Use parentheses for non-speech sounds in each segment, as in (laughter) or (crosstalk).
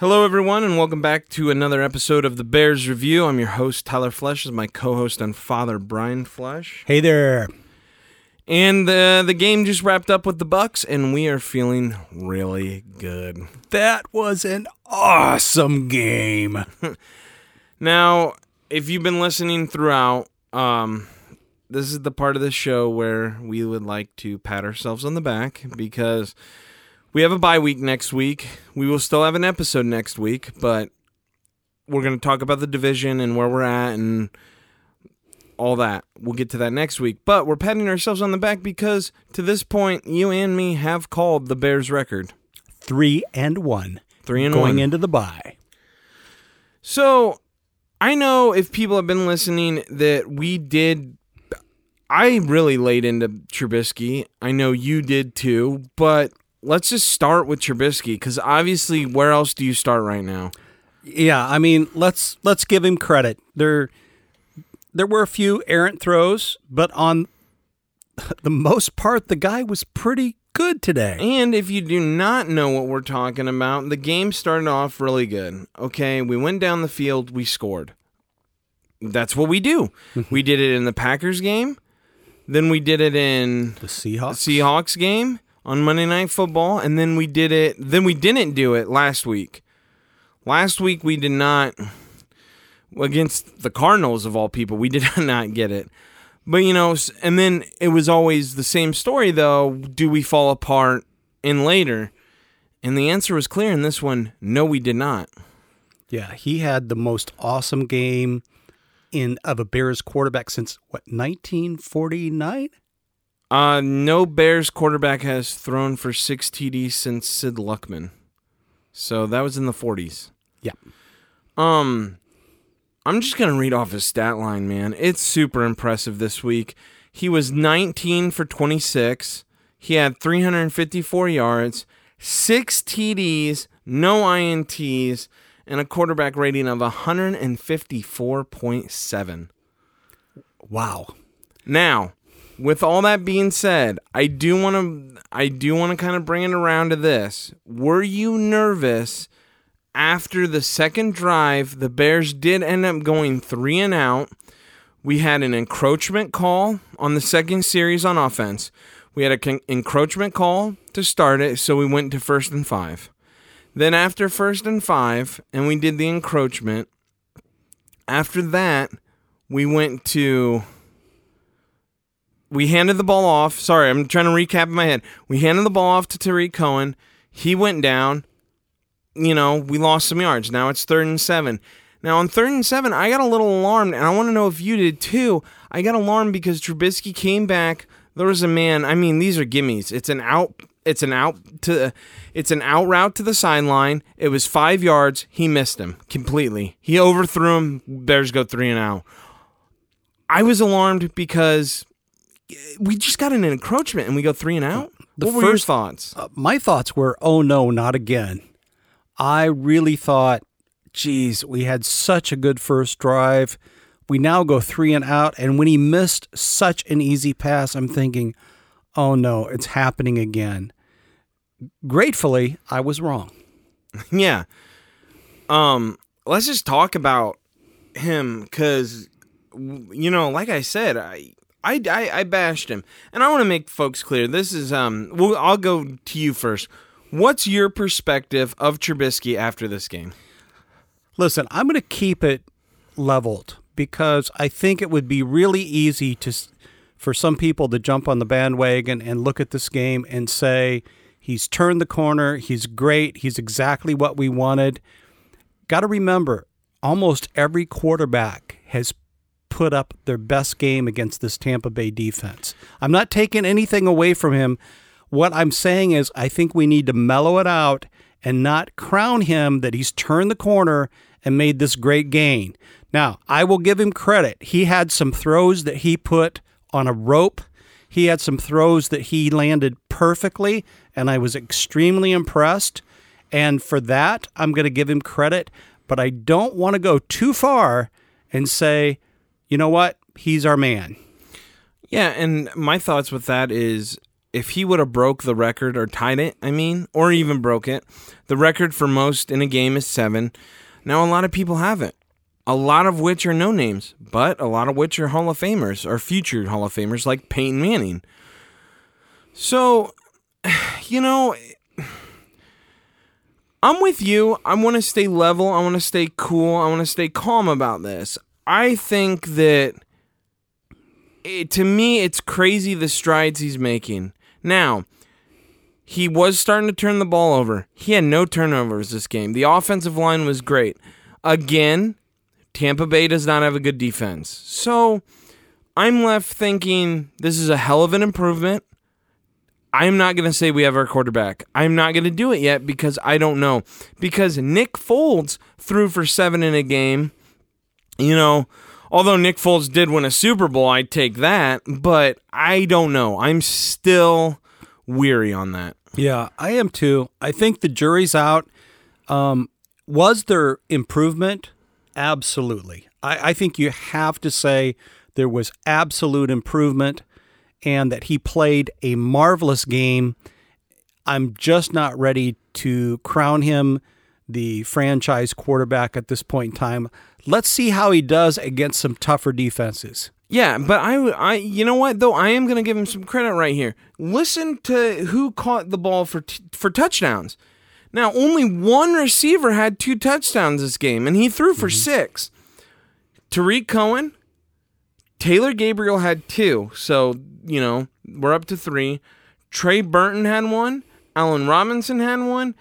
Hello, everyone, and welcome back to another episode of the Bears Review. I'm your host, Tyler Flesh, is my co-host and father, Brian Flesh. Hey there. And uh, the game just wrapped up with the Bucks, and we are feeling really good. That was an awesome game. (laughs) Now, if you've been listening throughout, um, this is the part of the show where we would like to pat ourselves on the back because we have a bye week next week. We will still have an episode next week, but we're going to talk about the division and where we're at and all that. We'll get to that next week. But we're patting ourselves on the back because to this point, you and me have called the Bears record. Three and one. Three and going one. into the bye. So I know if people have been listening that we did. I really laid into Trubisky. I know you did too, but let's just start with Trubisky because obviously, where else do you start right now? Yeah, I mean, let's let's give him credit. There there were a few errant throws, but on (laughs) the most part the guy was pretty good today. And if you do not know what we're talking about, the game started off really good. Okay, we went down the field, we scored. That's what we do. Mm-hmm. we did it in the Packers game, then we did it in The Seahawks. the Seahawks game on Monday Night Football, and then we did it. Then we didn't do it last week. Last week we did not against the Cardinals of all people. We (laughs) did not get it. But you know, and then it was always the same story though. Do we fall apart in later? And the answer was clear in this one. No, we did not. Yeah, he had the most awesome game in of a Bears quarterback since what 1949. Uh, no Bears quarterback has thrown for six TDs since Sid Luckman. So that was in the 40s. Yeah. Um, I'm just gonna read off his stat line, man. It's super impressive this week. He was 19 for 26. He had 354 yards, six TDs, no INTs, and a quarterback rating of 154.7. Wow. Now, with all that being said, I do want to I do want to kind of bring it around to this. Were you nervous after the second drive? The Bears did end up going 3 and out. We had an encroachment call on the second series on offense. We had an encroachment call to start it, so we went to first and 5. Then after first and 5 and we did the encroachment, after that, we went to we handed the ball off. Sorry, I'm trying to recap in my head. We handed the ball off to Tarik Cohen. He went down. You know, we lost some yards. Now it's third and seven. Now on third and seven, I got a little alarmed, and I want to know if you did too. I got alarmed because Trubisky came back. There was a man. I mean, these are gimmies. It's an out. It's an out to. It's an out route to the sideline. It was five yards. He missed him completely. He overthrew him. Bears go three and out. I was alarmed because we just got an encroachment and we go three and out. The what were your first- thoughts? Uh, my thoughts were, oh no, not again. I really thought, geez, we had such a good first drive. We now go three and out. And when he missed such an easy pass, I'm thinking, oh no, it's happening again. Gratefully, I was wrong. (laughs) yeah. Um, let's just talk about him because, you know, like I said, I. I, I, I bashed him, and I want to make folks clear. This is um. Well, I'll go to you first. What's your perspective of Trubisky after this game? Listen, I'm going to keep it leveled because I think it would be really easy to for some people to jump on the bandwagon and look at this game and say he's turned the corner, he's great, he's exactly what we wanted. Got to remember, almost every quarterback has put up their best game against this Tampa Bay defense. I'm not taking anything away from him. What I'm saying is, I think we need to mellow it out and not crown him that he's turned the corner and made this great gain. Now, I will give him credit. He had some throws that he put on a rope. He had some throws that he landed perfectly, and I was extremely impressed. And for that, I'm going to give him credit. But I don't want to go too far and say, you know what? He's our man. Yeah, and my thoughts with that is if he would have broke the record or tied it, I mean, or even broke it, the record for most in a game is seven. Now, a lot of people have it. A lot of which are no names, but a lot of which are Hall of Famers or future Hall of Famers like Peyton Manning. So, (sighs) you know, I'm with you. I want to stay level. I want to stay cool. I want to stay calm about this. I think that it, to me, it's crazy the strides he's making. Now, he was starting to turn the ball over. He had no turnovers this game. The offensive line was great. Again, Tampa Bay does not have a good defense. So I'm left thinking this is a hell of an improvement. I'm not going to say we have our quarterback. I'm not going to do it yet because I don't know. Because Nick Foles threw for seven in a game. You know, although Nick Foles did win a Super Bowl, I'd take that. But I don't know. I'm still weary on that. Yeah, I am too. I think the jury's out. Um, was there improvement? Absolutely. I, I think you have to say there was absolute improvement and that he played a marvelous game. I'm just not ready to crown him the franchise quarterback at this point in time. Let's see how he does against some tougher defenses. Yeah, but I, I, you know what though, I am going to give him some credit right here. Listen to who caught the ball for t- for touchdowns. Now, only one receiver had two touchdowns this game, and he threw for mm-hmm. six. Tarik Cohen, Taylor Gabriel had two, so you know we're up to three. Trey Burton had one. Allen Robinson had one,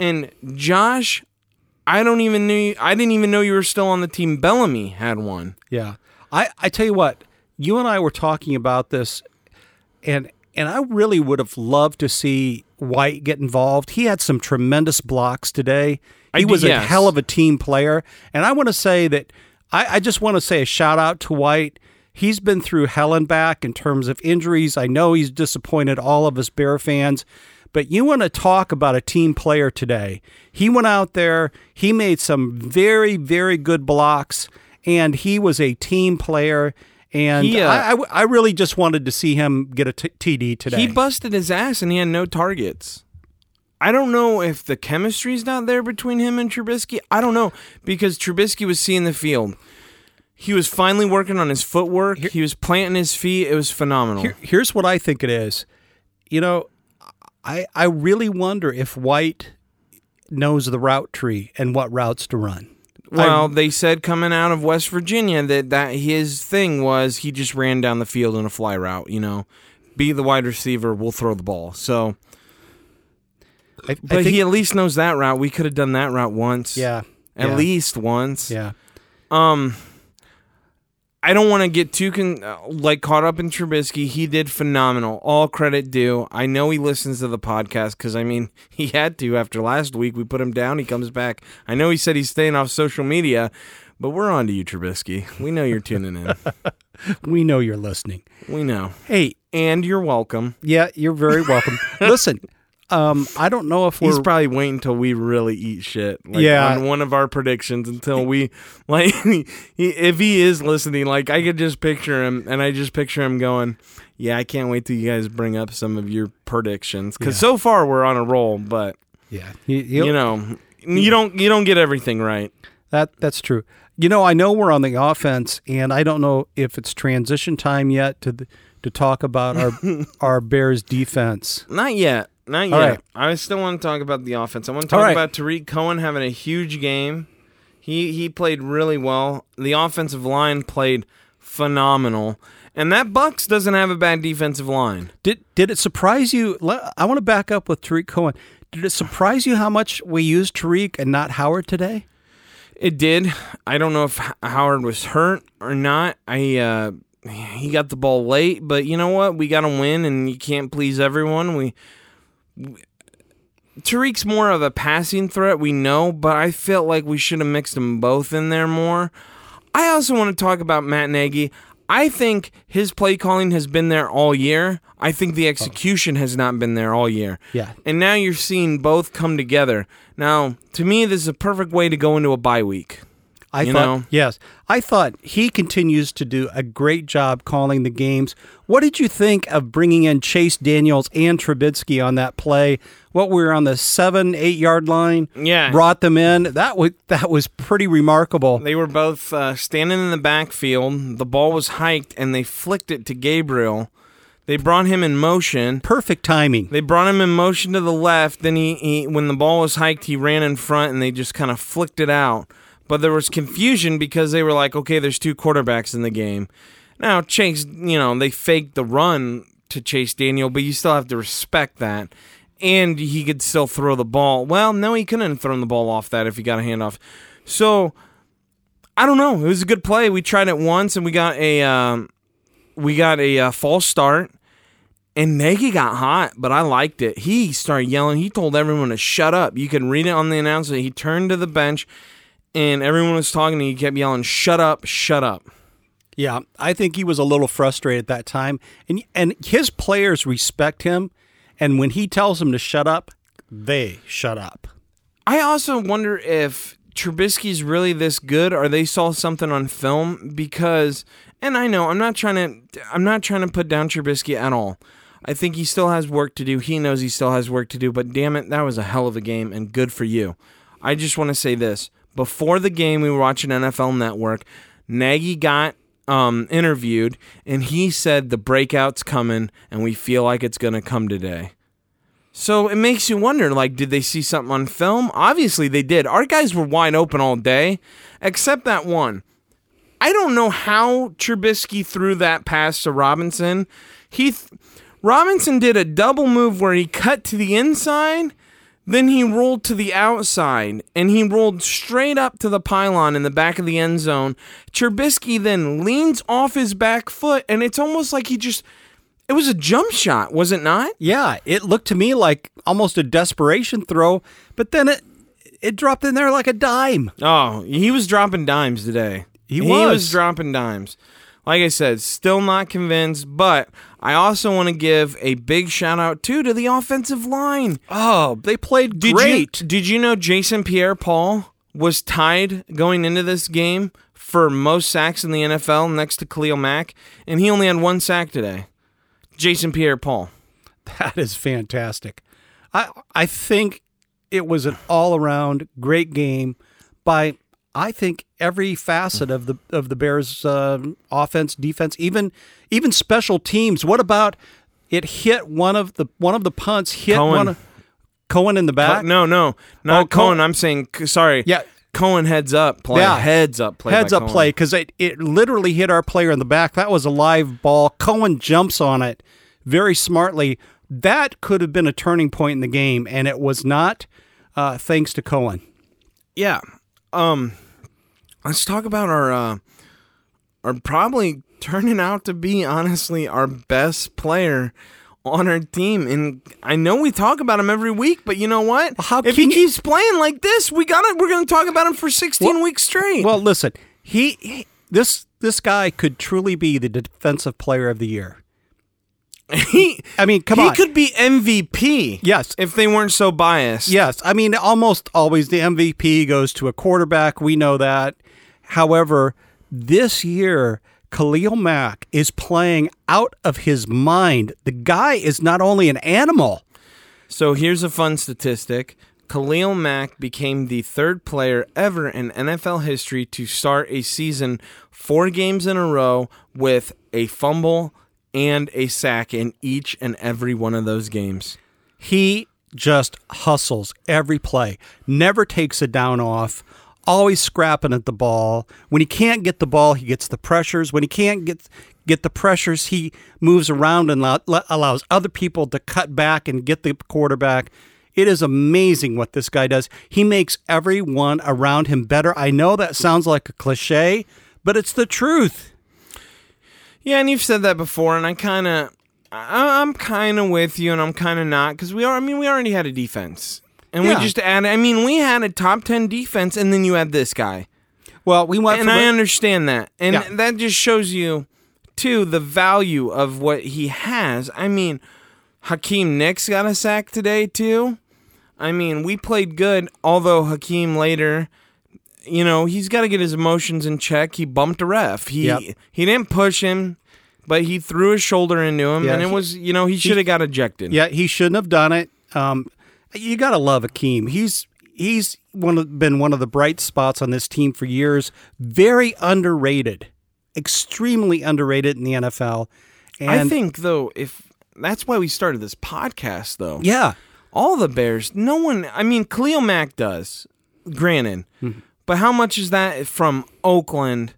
and Josh. I don't even know. I didn't even know you were still on the team. Bellamy had one. Yeah. I, I tell you what, you and I were talking about this, and and I really would have loved to see White get involved. He had some tremendous blocks today. He I- was a hell of a team player, and I want to say that I, I just want to say a shout out to White. He's been through hell and back in terms of injuries. I know he's disappointed all of us Bear fans, but you want to talk about a team player today. He went out there, he made some very, very good blocks, and he was a team player. And He, uh, I, I, I really just wanted to see him get a t- TD today. He busted his ass and he had no targets. I don't know if the chemistry's not there between him and Trubisky. I don't know because Trubisky was seeing the field. He was finally working on his footwork. he was planting his feet. It was phenomenal. Here, here's what I think it is. You know, I I really wonder if White knows the route tree and what routes to run. well, they said coming out of West Virginia that that his thing was he just ran down the field in a fly route. You know, be the wide receiver. We'll throw the ball. So, I, I but think, he at least knows that route. We could have done that route once. yeah, at yeah, least once. yeah. Um, I don't want to get too con- uh, like caught up in Trubisky. He did phenomenal. All credit due. I know he listens to the podcast because I mean (laughs) he had to after last week. We put him down. He comes back. I know he said he's staying off social media, but we're on to you, Trubisky. We know you're tuning in. (laughs) We know you're listening. we know, Hey, and you're welcome. yeah, you're very welcome. (laughs) Listen, um, I don't know if He's we're probably waiting until we really eat shit. Like Yeah. on one of our predictions until we like (laughs) he, if he is listening, like I could just picture him and I just picture him going, "Yeah, I can't wait till you guys bring up some of your predictions cuz so far we're on a roll, but yeah, he, you know, you don't you don't get everything right. That that's true. You know, I know we're on the offense, and I don't know if it's transition time yet to the, to talk about our (laughs) our Bears defense. Not yet. Not yet. Right. I still want to talk about the offense. I want to talk right. about Tarik Cohen having a huge game. He he played really well. The offensive line played phenomenal. And that Bucks doesn't have a bad defensive line. Did did it surprise you? I want to back up with Tarik Cohen. Did it surprise you how much we used Tarik and not Howard today? It did. I don't know if Howard was hurt or not. I uh he got the ball late, but you know what? We got to win and you can't please everyone. We Tarik's more of a passing threat, we know, but I felt like we should have mixed them both in there more. I also want to talk about Matt Nagy. I think his play calling has been there all year. I think the execution has not been there all year. Yeah. And now you're seeing both come together. Now, to me, this is a perfect way to go into a bye week. I You thought know? yes, I thought he continues to do a great job calling the games. What did you think of bringing in Chase Daniels and Trubisky on that play? What we were on the seven, eight yard line, Yeah. brought them in. That was that was pretty remarkable. They were both uh, standing in the backfield. The ball was hiked, and they flicked it to Gabriel. They brought him in motion. Perfect timing. They brought him in motion to the left. Then he, he when the ball was hiked, he ran in front, and they just kind of flicked it out. But there was confusion because they were like, okay, there's two quarterbacks in the game. Now Chase, you know, they faked the run to Chase Daniel, but you still have to respect that. And he could still throw the ball. Well, no, he couldn't have thrown the ball off that if he got a handoff. So I don't know. It was a good play. We tried it once, and we got a um, we got a uh, false start. And Nagy got hot, but I liked it. He started yelling. He told everyone to shut up. You can read it on the announcement. He turned to the bench, and everyone was talking. And he kept yelling, "Shut up! Shut up!" Yeah, I think he was a little frustrated at that time, and and his players respect him, and when he tells them to shut up, they shut up. I also wonder if Trubisky's really this good, or they saw something on film. Because, and I know I'm not trying to, I'm not trying to put down Trubisky at all. I think he still has work to do. He knows he still has work to do. But damn it, that was a hell of a game, and good for you. I just want to say this: before the game, we were watching NFL Network. Nagy got um, interviewed, and he said the breakout's coming, and we feel like it's going to come today. So it makes you wonder like, did they see something on film? Obviously, they did. Our guys were wide open all day, except that one. I don't know how Trubisky threw that pass to Robinson. He th- Robinson did a double move where he cut to the inside, then he rolled to the outside, and he rolled straight up to the pylon in the back of the end zone. Trubisky then leans off his back foot, and it's almost like he just. It was a jump shot, was it not? Yeah, it looked to me like almost a desperation throw, but then it it dropped in there like a dime. Oh, he was dropping dimes today. He was was. dropping dimes. Like I said, still not convinced, but I also want to give a big shout out too to the offensive line. Oh, they played Did great. you did you know Jason Pierre-Paul was tied going into this game for most sacks in the NFL next to Khalil Mack, and he only had one sack today. Jason Pierre-Paul. That is fantastic. I I think it was an all around great game by I think every facet of the of the Bears uh, offense, defense, even even special teams. What about it hit one of the one of the punts hit Cohen. one of Cohen in the back? no, no, not Oh, Col- Cohen. I'm saying sorry. Yeah. Cohen heads up play. Yeah. heads up play. Heads up Cohen. play because it, it literally hit our player in the back. That was a live ball. Cohen jumps on it very smartly. That could have been a turning point in the game, and it was not, uh, thanks to Cohen. Yeah. Um let's talk about our uh our probably turning out to be honestly our best player on our team. And I know we talk about him every week but you know what? How if he you- keeps playing like this we got to we're going to talk about him for 16 weeks straight. Well, listen, he, he this this guy could truly be the defensive player of the year. (laughs) he I mean, come he on. could be MVP Yes. if they weren't so biased Yes, I mean almost always the MVP goes to a quarterback. We know that. However, this year Khalil Mack is playing out of his mind. The guy is not only an animal. So here's a fun statistic. Khalil Mack became the third player ever in NFL history to start a season four games in a row with a fumble and a sack in each and every one of those games. He just hustles every play, never takes a down off, always scrapping at the ball. When he can't get the ball, he gets the pressures. When he can't get get the pressures, he moves around and allows other people to cut back and get the quarterback. It is amazing what this guy does. He makes everyone around him better. I know that sounds like a cliche, but it's the truth. Yeah, and you've said that before, and I kind of, I'm kind of with you, and I'm kind of not because we are. I mean, we already had a defense, and Yeah. we just added. I mean, we had a top ten defense, and then you had this guy. Well, we went and I a- understand that, and Yeah. that just shows you, too, the value of what he has. I mean, Akiem Hicks got a sack today too. I mean, we played good, although Hakeem later you know, he's got to get his emotions in check. He bumped a ref. He Yep. he didn't push him, but he threw his shoulder into him, Yeah, and it he- was you know he should have got ejected. Yeah, he shouldn't have done it. Um, you got to love Akiem. He's he's one of, been one of the bright spots on this team for years. Very underrated, extremely underrated in the NFL. And I think though, if that's why we started this podcast, though. yeah, all the Bears, no one. I mean, Khalil Mack does, granted, but how much is that from Oakland?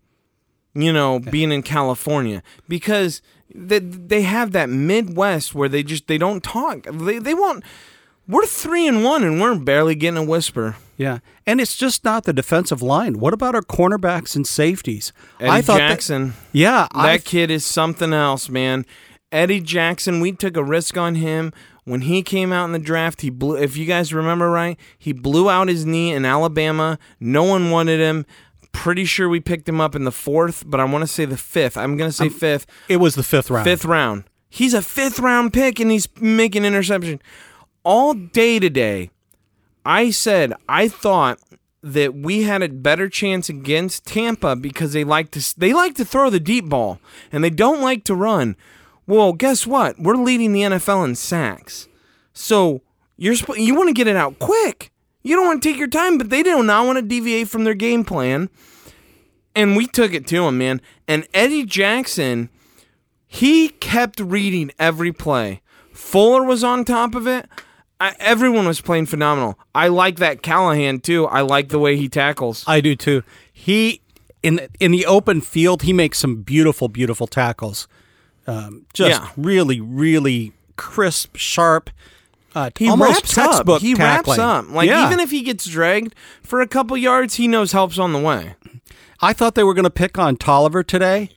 You know, being in California because they they have that Midwest where they just they don't talk. They they won't. We're three and one, and we're barely getting a whisper. yeah, and it's just not the defensive line. What about our cornerbacks and safeties? Eddie I thought that- Jackson, yeah, I that kid is something else, man. Eddie Jackson, we took a risk on him when he came out in the draft. He blew. If you guys remember right, he blew out his knee in Alabama. No one wanted him. Pretty sure we picked him up in the fourth, but I want to say the fifth. I'm gonna say um, fifth. it was the fifth round. Fifth round. He's a fifth round pick, and he's making interception all day today. I said I thought that we had a better chance against Tampa because they like to they like to throw the deep ball and they don't like to run. Well, guess what? We're leading the NFL in sacks. So you're sp- you want to get it out quick. You don't want to take your time, but they do not want to deviate from their game plan. And we took it to him, man. And Eddie Jackson, he kept reading every play. Fuller was on top of it. I, everyone was playing phenomenal. I like that Callahan too. I like the way he tackles. I do too. He in in the open field, he makes some beautiful, beautiful tackles. Um, just Yeah. really, really crisp, sharp. Uh, He almost wraps up. He tackling. wraps up. Like Yeah. even if he gets dragged for a couple yards, he knows help's on the way. I thought they were going to pick on Toliver today.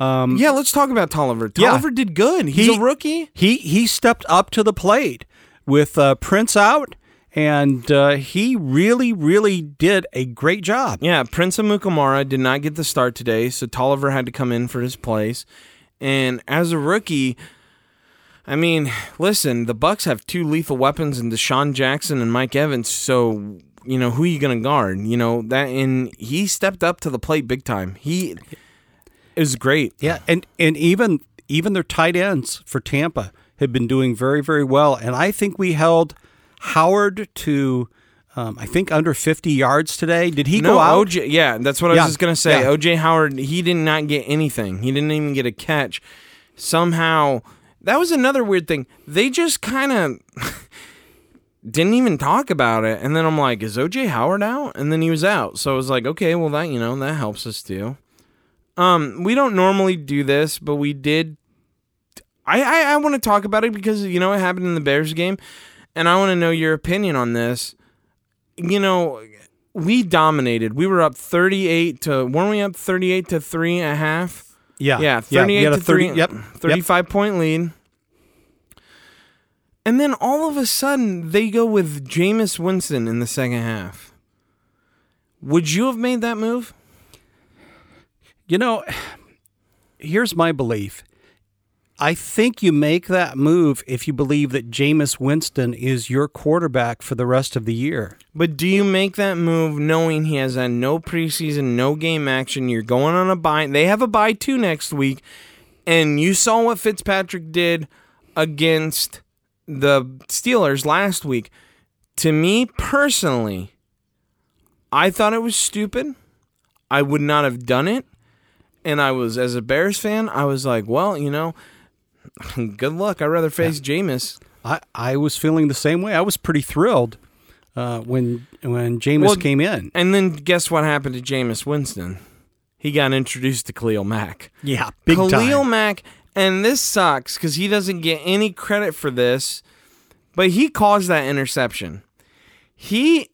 yeah, let's talk about Toliver. Um, Yeah. Toliver did good. He's He- a rookie. He he stepped up to the plate with uh, Prince out, and uh, he really, really did a great job. Yeah, Prince Amukamara did not get the start today, so Toliver had to come in for his place. And as a rookie, I mean, listen, the Bucks have two lethal weapons in DeSean Jackson and Mike Evans, so you know who are you going to guard? You know that, and he stepped up to the plate big time. He was great. Yeah, and and even even their tight ends for Tampa have been doing very very well, and I think we held Howard to. Um, I think under 50 yards today. Did he No, go out? OJ. Yeah, that's what I was Yeah, just gonna say. yeah. OJ Howard, he did not get anything. He didn't even get a catch. Somehow, that was another weird thing. They just kind of (laughs) didn't even talk about it. And then I'm like, is OJ Howard out? And then he was out. So I was like, okay, well that you know that helps us too. Um, we don't normally do this, but we did. I I, I want to talk about it because you know it happened in the Bears game, and I want to know your opinion on this you know, we dominated. We were up 38 to, weren't we up 38 to three and a half? Yeah, Yeah, 38 had a to three. Yep, 35 point lead. And then all of a sudden, they go with Jameis Winston in the second half. Would you have made that move? You know, here's my belief. I think you make that move if you believe that Jameis Winston is your quarterback for the rest of the year. But do you make that move knowing he has had no preseason, no game action? You're going on a bye. They have a bye too next week. And you saw what Fitzpatrick did against the Steelers last week. To me personally, I thought it was stupid. I would not have done it. And I was, as a Bears fan, I was like, well, you know, (laughs) good luck. I'd rather face Jameis. I, I was feeling the same way. I was pretty thrilled uh, when when Jameis Well, came in. And then guess what happened to Jameis Winston? He got introduced to Khalil Mack. Yeah, big Khalil time. Mack, and this sucks because he doesn't get any credit for this, but he caused that interception. He,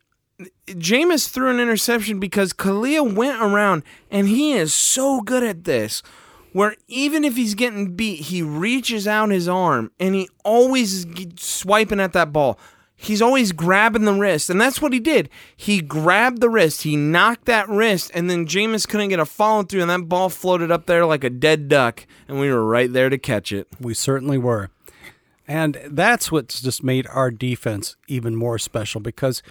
Jameis threw an interception because Khalil went around, and he is so good at this. Where even if he's getting beat, he reaches out his arm and he always swiping at that ball. He's always grabbing the wrist, and that's what he did. He grabbed the wrist, he knocked that wrist, and then Jameis couldn't get a follow through, and that ball floated up there like a dead duck, and we were right there to catch it. We certainly were. And that's what's just made our defense even more special because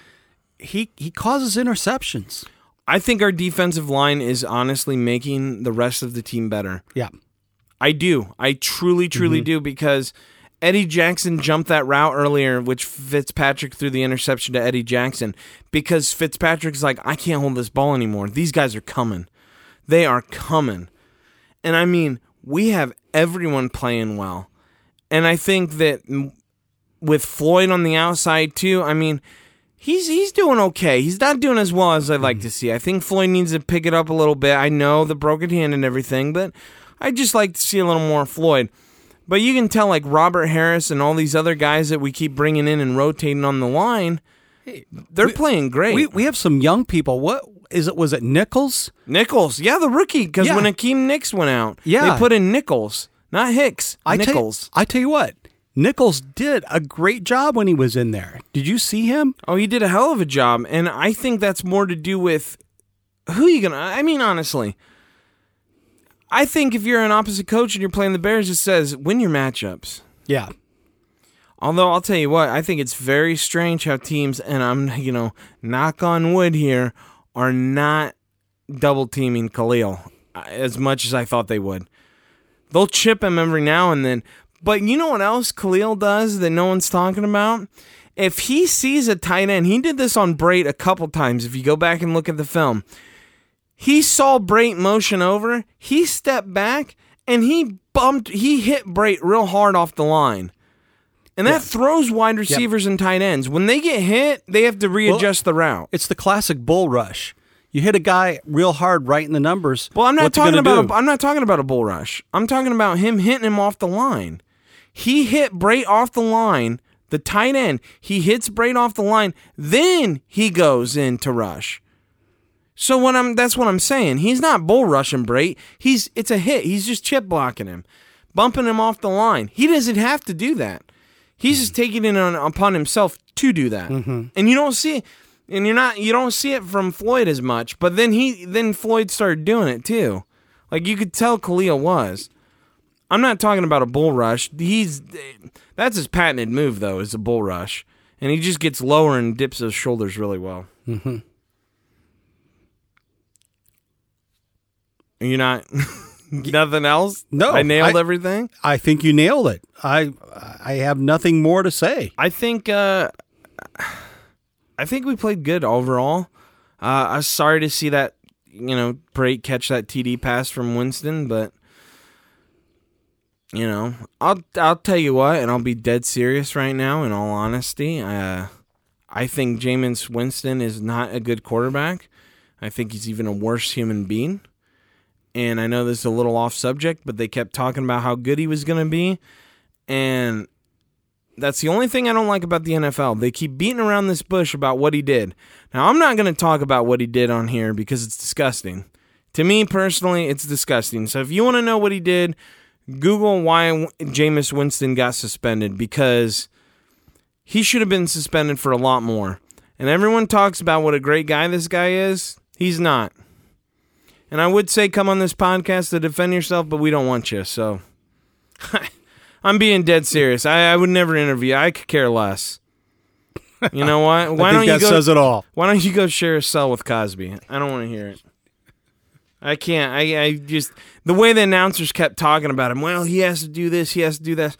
he he causes interceptions. I think our defensive line is honestly making the rest of the team better. Yeah. I do. I truly, truly Mm-hmm. do because Eddie Jackson jumped that route earlier, which Fitzpatrick threw the interception to Eddie Jackson because Fitzpatrick's like, I can't hold this ball anymore. These guys are coming. They are coming. And I mean, we have everyone playing well. And I think that with Floyd on the outside too, I mean, he's he's doing okay. He's not doing as well as I'd like to see. I think Floyd needs to pick it up a little bit. I know the broken hand and everything, but I'd just like to see a little more Floyd. But you can tell like Robert Harris and all these other guys that we keep bringing in and rotating on the line, they're playing great. We we have some young people. What is it? Was it Nichols? Nichols, yeah, the rookie, because Yeah. when Akiem Hicks went out, Yeah. they put in Nichols, not Hicks. I tell you- Nichols. I tell you what, Nichols did a great job when he was in there. Did you see him? Oh, he did a hell of a job, and I think that's more to do with who you gonna. I mean, honestly, I think if you're an opposite coach and you're playing the Bears, it says win your matchups. Yeah. Although I'll tell you what, I think it's very strange how teams, and I'm you know knock on wood here, are not double teaming Khalil uh, as much as I thought they would. They'll chip him every now and then, but you know what else Khalil does that no one's talking about? If he sees a tight end, he did this on Brate a couple times. If you go back and look at the film, he saw Brate motion over, he stepped back, and he bumped, he hit Brate real hard off the line. And that throws wide receivers and tight ends. When they get hit, they have to readjust the route. It's the classic bull rush. You hit a guy real hard right in the numbers. Well, I'm not What's talking about do? a, I'm not talking about a bull rush. I'm talking about him hitting him off the line. He hit Brate off the line, the tight end. He hits Brate off the line, then he goes in to rush. So what I'm that's what I'm saying. He's not bull rushing Brate. He's it's a hit. He's just chip blocking him, bumping him off the line. He doesn't have to do that. He's just taking it on, upon himself to do that. Mm-hmm. And you don't see and you're not you don't see it from Floyd as much, but then he then Floyd started doing it too. Like you could tell Khalil was. I'm not talking about a bull rush. He's that's his patented move though, is a bull rush. And he just gets lower and dips his shoulders really well. Mm-hmm. You're not (laughs) nothing else? No, I nailed I- everything. I think you nailed it. I I have nothing more to say. I think uh, I think we played good overall. Uh, I was sorry to see that you know Brate catch that TD pass from Winston, but you know I'll I'll tell you what, and I'll be dead serious right now. In all honesty, uh, I think Jameis Winston is not a good quarterback. I think he's even a worse human being. And I know this is a little off subject, but they kept talking about how good he was going to be. And that's the only thing I don't like about the NFL. They keep beating around this bush about what he did. Now, I'm not going to talk about what he did on here because it's disgusting. To me personally, it's disgusting. So if you want to know what he did, Google why Jameis Winston got suspended because he should have been suspended for a lot more. And everyone talks about what a great guy this guy is. He's not. And I would say come on this podcast to defend yourself, but we don't want you. So (laughs) I'm being dead serious. I, I would never interview. I could care less. You know what? (laughs) Why I don't think you that go? says it all. Why don't you go share a cell with Cosby? I don't want to hear it. I can't. I, I just the way the announcers kept talking about him. Well, he has to do this. He has to do that.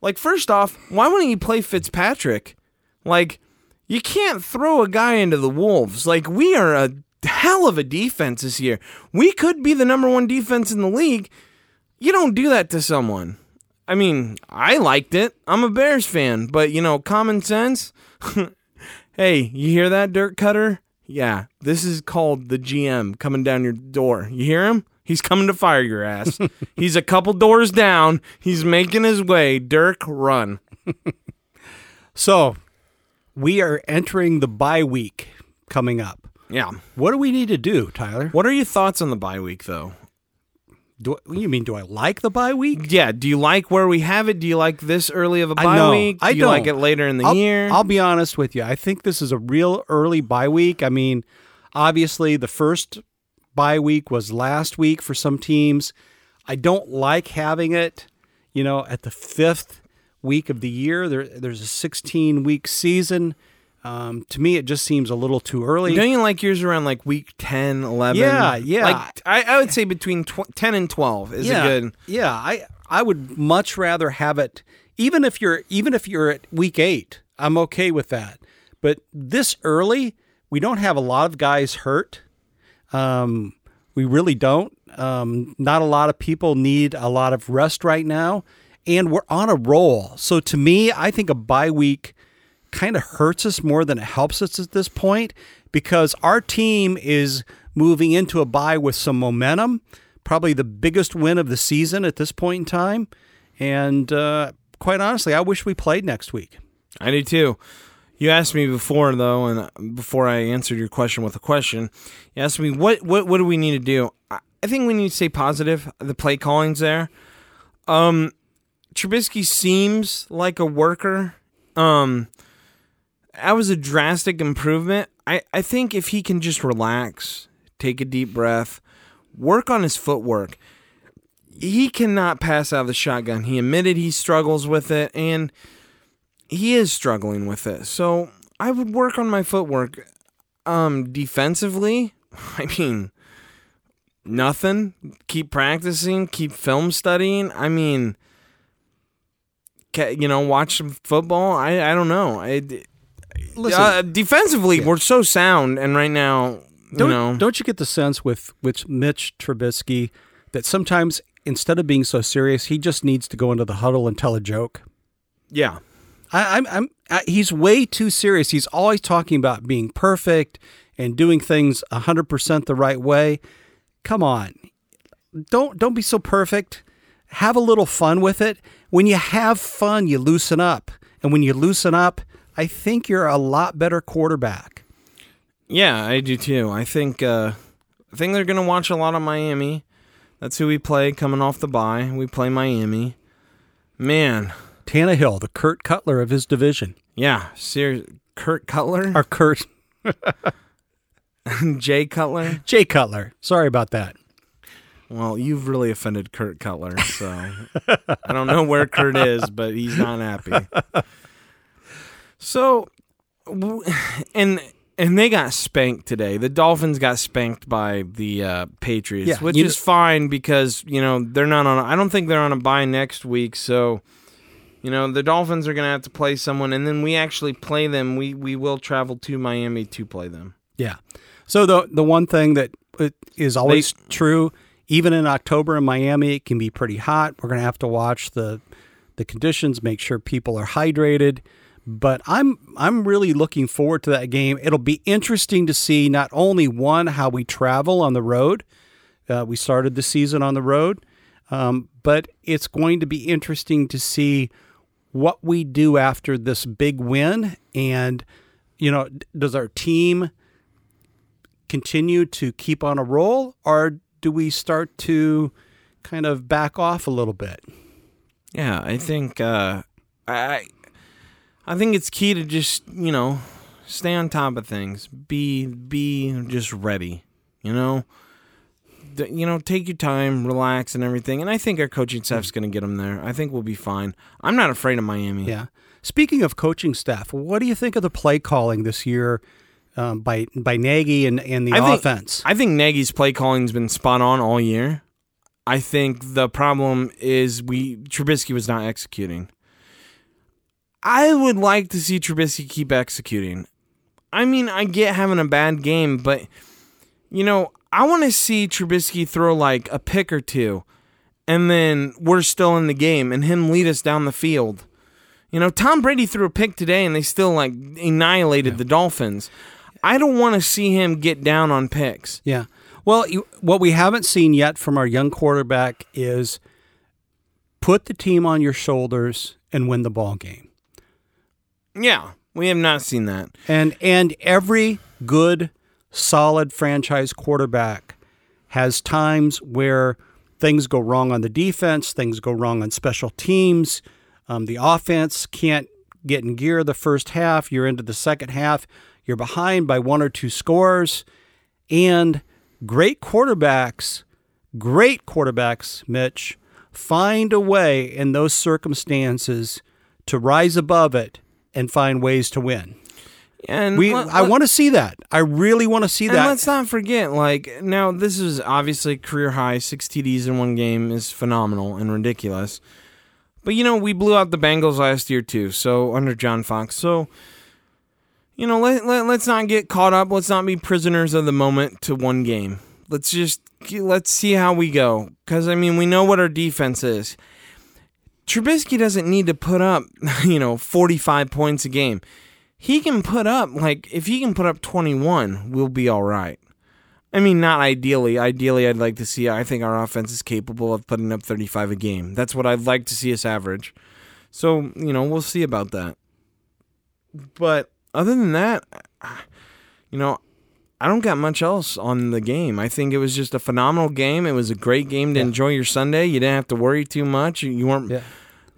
Like, first off, why wouldn't you play Fitzpatrick? Like, you can't throw a guy into the wolves. Like, we are a hell of a defense this year. We could be the number one defense in the league. You don't do that to someone. I mean, I liked it. I'm a Bears fan, but you know, common sense. (laughs) hey, you hear that, Dirk Koetter? Yeah, this is called the GM coming down your door. You hear him? He's coming to fire your ass. (laughs) He's a couple doors down. He's making his way. Dirk, run. (laughs) So, we are entering the bye week coming up. Yeah. What do we need to do, Tyler? What are your thoughts on the bye week, though? Do you mean do I like the bye week? Yeah. Do you like where we have it? Do you like this early of a bye know. week? Do I you like it later in the I'll, year? I'll be honest with you. I think this is a real early bye week. I mean, obviously the first bye week was last week for some teams. I don't like having it, you know, at the fifth week of the year. There, there's a 16 week season. Um, to me, it just seems a little too early. Don't you like yours around like week 10, 11? Yeah, yeah. Like I, I would say between tw- 10 and 12 is yeah, a good. Yeah, I I would much rather have it even if you're even if you're at week 8. I'm okay with that. But this early, we don't have a lot of guys hurt. Um, we really don't. Um, not a lot of people need a lot of rest right now, and we're on a roll. So to me, I think a bye week kind of hurts us more than it helps us at this point because our team is moving into a bye with some momentum, probably the biggest win of the season at this point in time. And uh, quite honestly, I wish we played next week. I do too. You asked me before though, and uh, before I answered your question with a question, you asked me what what what do we need to do? I I think we need to stay positive. The play calling's there. Um, Trubisky seems like a worker. Um, that was a drastic improvement. I I think if he can just relax, take a deep breath, work on his footwork. He cannot pass out of the shotgun. He admitted he struggles with it, and he is struggling with it. So I would work on my footwork. Um, defensively, (laughs) I mean, nothing. Keep practicing. Keep film studying. I mean, you know, watch some football. I I don't know. I Listen, uh, defensively, we're so sound, and right now, don't, know, don't you get the sense with, with Mitch Trubisky that sometimes instead of being so serious, he just needs to go into the huddle and tell a joke? yeah, I, I'm, I'm, I, he's way too serious. He's always talking about being perfect and doing things 100% the right way. Come on. Don't, don't be so perfect. Have a little fun with it. When you have fun, you loosen up. And when you loosen up, I think you're a lot better quarterback. yeah, I do too. I think uh, I think they're gonna watch a lot of Miami. That's who we play coming off the bye. We play Miami. Man, Tannehill, the Kurt Cutler of his division. yeah, serious. Kurt Cutler, Or Kurt, (laughs) Jay Cutler. Jay Cutler. Sorry about that. Well, you've really offended Kurt Cutler, so I don't know where Kurt is, but he's not happy. (laughs) So, (sighs) and and they got spanked today. The Dolphins got spanked by the uh, Patriots, Yeah, which is fine because you know they're not on. I don't think they're on a bye next week, so. You know the Dolphins are gonna have to play someone, and then we actually play them. We we will travel to Miami to play them. Yeah. So the the one thing that uh, is always true, even in October in Miami, it can be pretty hot. We're going to have to watch the the conditions, make sure people are hydrated. But I'm I'm really looking forward to that game. It'll be interesting to see not only one how we travel on the road. Uh, we started the season on the road, um, but it's going to be interesting to see what we do after this big win. And you know, does our team continue to keep on a roll, or do we start to kind of back off a little bit? Yeah, I think uh, I I think it's key to just you know stay on top of things. Be be just ready. You know, D- you know, take your time, relax, and everything. And I think our coaching staff's going to get them there. I think we'll be fine. I'm not afraid of Miami. Yeah. Speaking of coaching staff, what do you think of the play calling this year um, by by Nagy and, and the I think- offense? I think Nagy's play calling's been spot on all year. I think the problem is we Trubisky was not executing. I would like to see Trubisky keep executing. I mean, I get having a bad game, but you know, I want to see Trubisky throw like a pick or two, and then we're still in the game, and him lead us down the field. You know, Tom Brady threw a pick today, and they still like annihilated the Dolphins. I don't want to see him get down on picks. yeah. Well, you, what we haven't seen yet from our young quarterback is put the team on your shoulders and win the ball game. Yeah, we have not seen that. And and every good, solid franchise quarterback has times where things go wrong on the defense, things go wrong on special teams. Um, the offense can't get in gear the first half. You're into the second half. You're behind by one or two scores. And great quarterbacks, great quarterbacks, Mitch, find a way in those circumstances to rise above it and find ways to win. And We, let- I want to see that. I really want to see And that. let's not forget, like now, this is obviously career high. Six TDs in one game is phenomenal and ridiculous. But you know, we blew out the Bengals last year too. So under John Fox, so you know, let, let let's not get caught up. Let's not be prisoners of the moment to one game. Let's just let's see how we go. Because I mean, we know what our defense is. Trubisky doesn't need to put up, (laughs) you know, 45 points a game. He can put up, like, if he can put up 21, we'll be all right. I mean, not ideally. Ideally, I'd like to see, I think our offense is capable of putting up 35 a game. That's what I'd like to see us average. So, you know, we'll see about that. But other than that, you know, I don't got much else on the game. I think it was just a phenomenal game. It was a great game to Yeah. enjoy your Sunday. You didn't have to worry too much. You weren't, Yeah.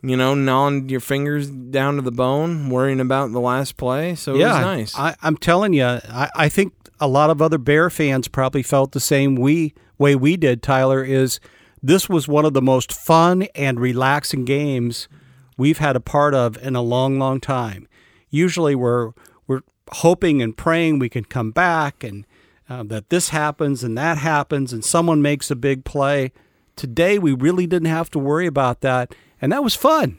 You know, gnawing your fingers down to the bone, worrying about the last play. So it yeah, was nice. I, I'm telling you, I, I think a lot of other Bear fans probably felt the same we way we did. Tyler is this was one of the most fun and relaxing games we've had a part of in a long, long time. Usually, we're we're hoping and praying we can come back and uh, that this happens and that happens and someone makes a big play. Today, we really didn't have to worry about that, and that was fun.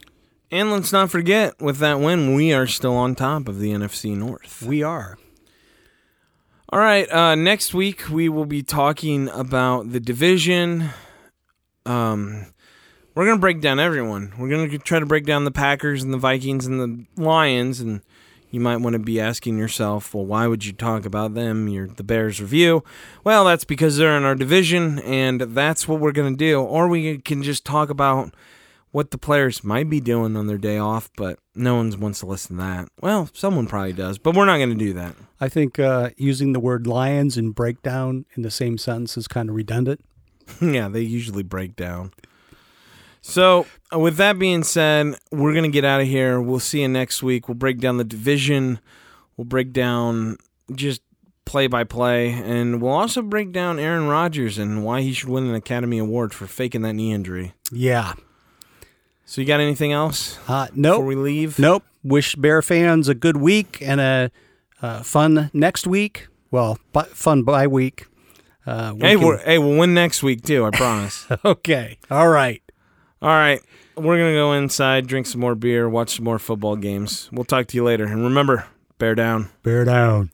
and let's not forget, with that win, we are still on top of the NFC North. We are. All right. Uh, next week we will be talking about the division. Um, we're gonna break down everyone. We're gonna try to break down the Packers and the Vikings and the Lions. And you might want to be asking yourself, well, why would you talk about them? You're the Bears review. Well, that's because they're in our division, and that's what we're gonna do. Or we can just talk about what the players might be doing on their day off, but no one wants to listen to that. Well, someone probably does, but we're not gonna do that. I think uh, using the word lions and breakdown in the same sentence is kind of redundant. (laughs) yeah, they usually break down. So, uh, with that being said, we're going to get out of here. We'll see you next week. We'll break down the division. We'll break down just play by play. And we'll also break down Aaron Rodgers and why he should win an Academy Award for faking that knee injury. Yeah. So, you got anything else Uh, before nope. we leave? Nope. Wish Bear fans a good week and a uh, fun next week. Well, bi- fun bye week. Uh, we Hey, can- we're, hey, we'll win next week, too, I promise. (laughs) okay. All right. All right. We're going to go inside, drink some more beer, watch some more football games. We'll talk to you later. And remember, bear down. Bear down.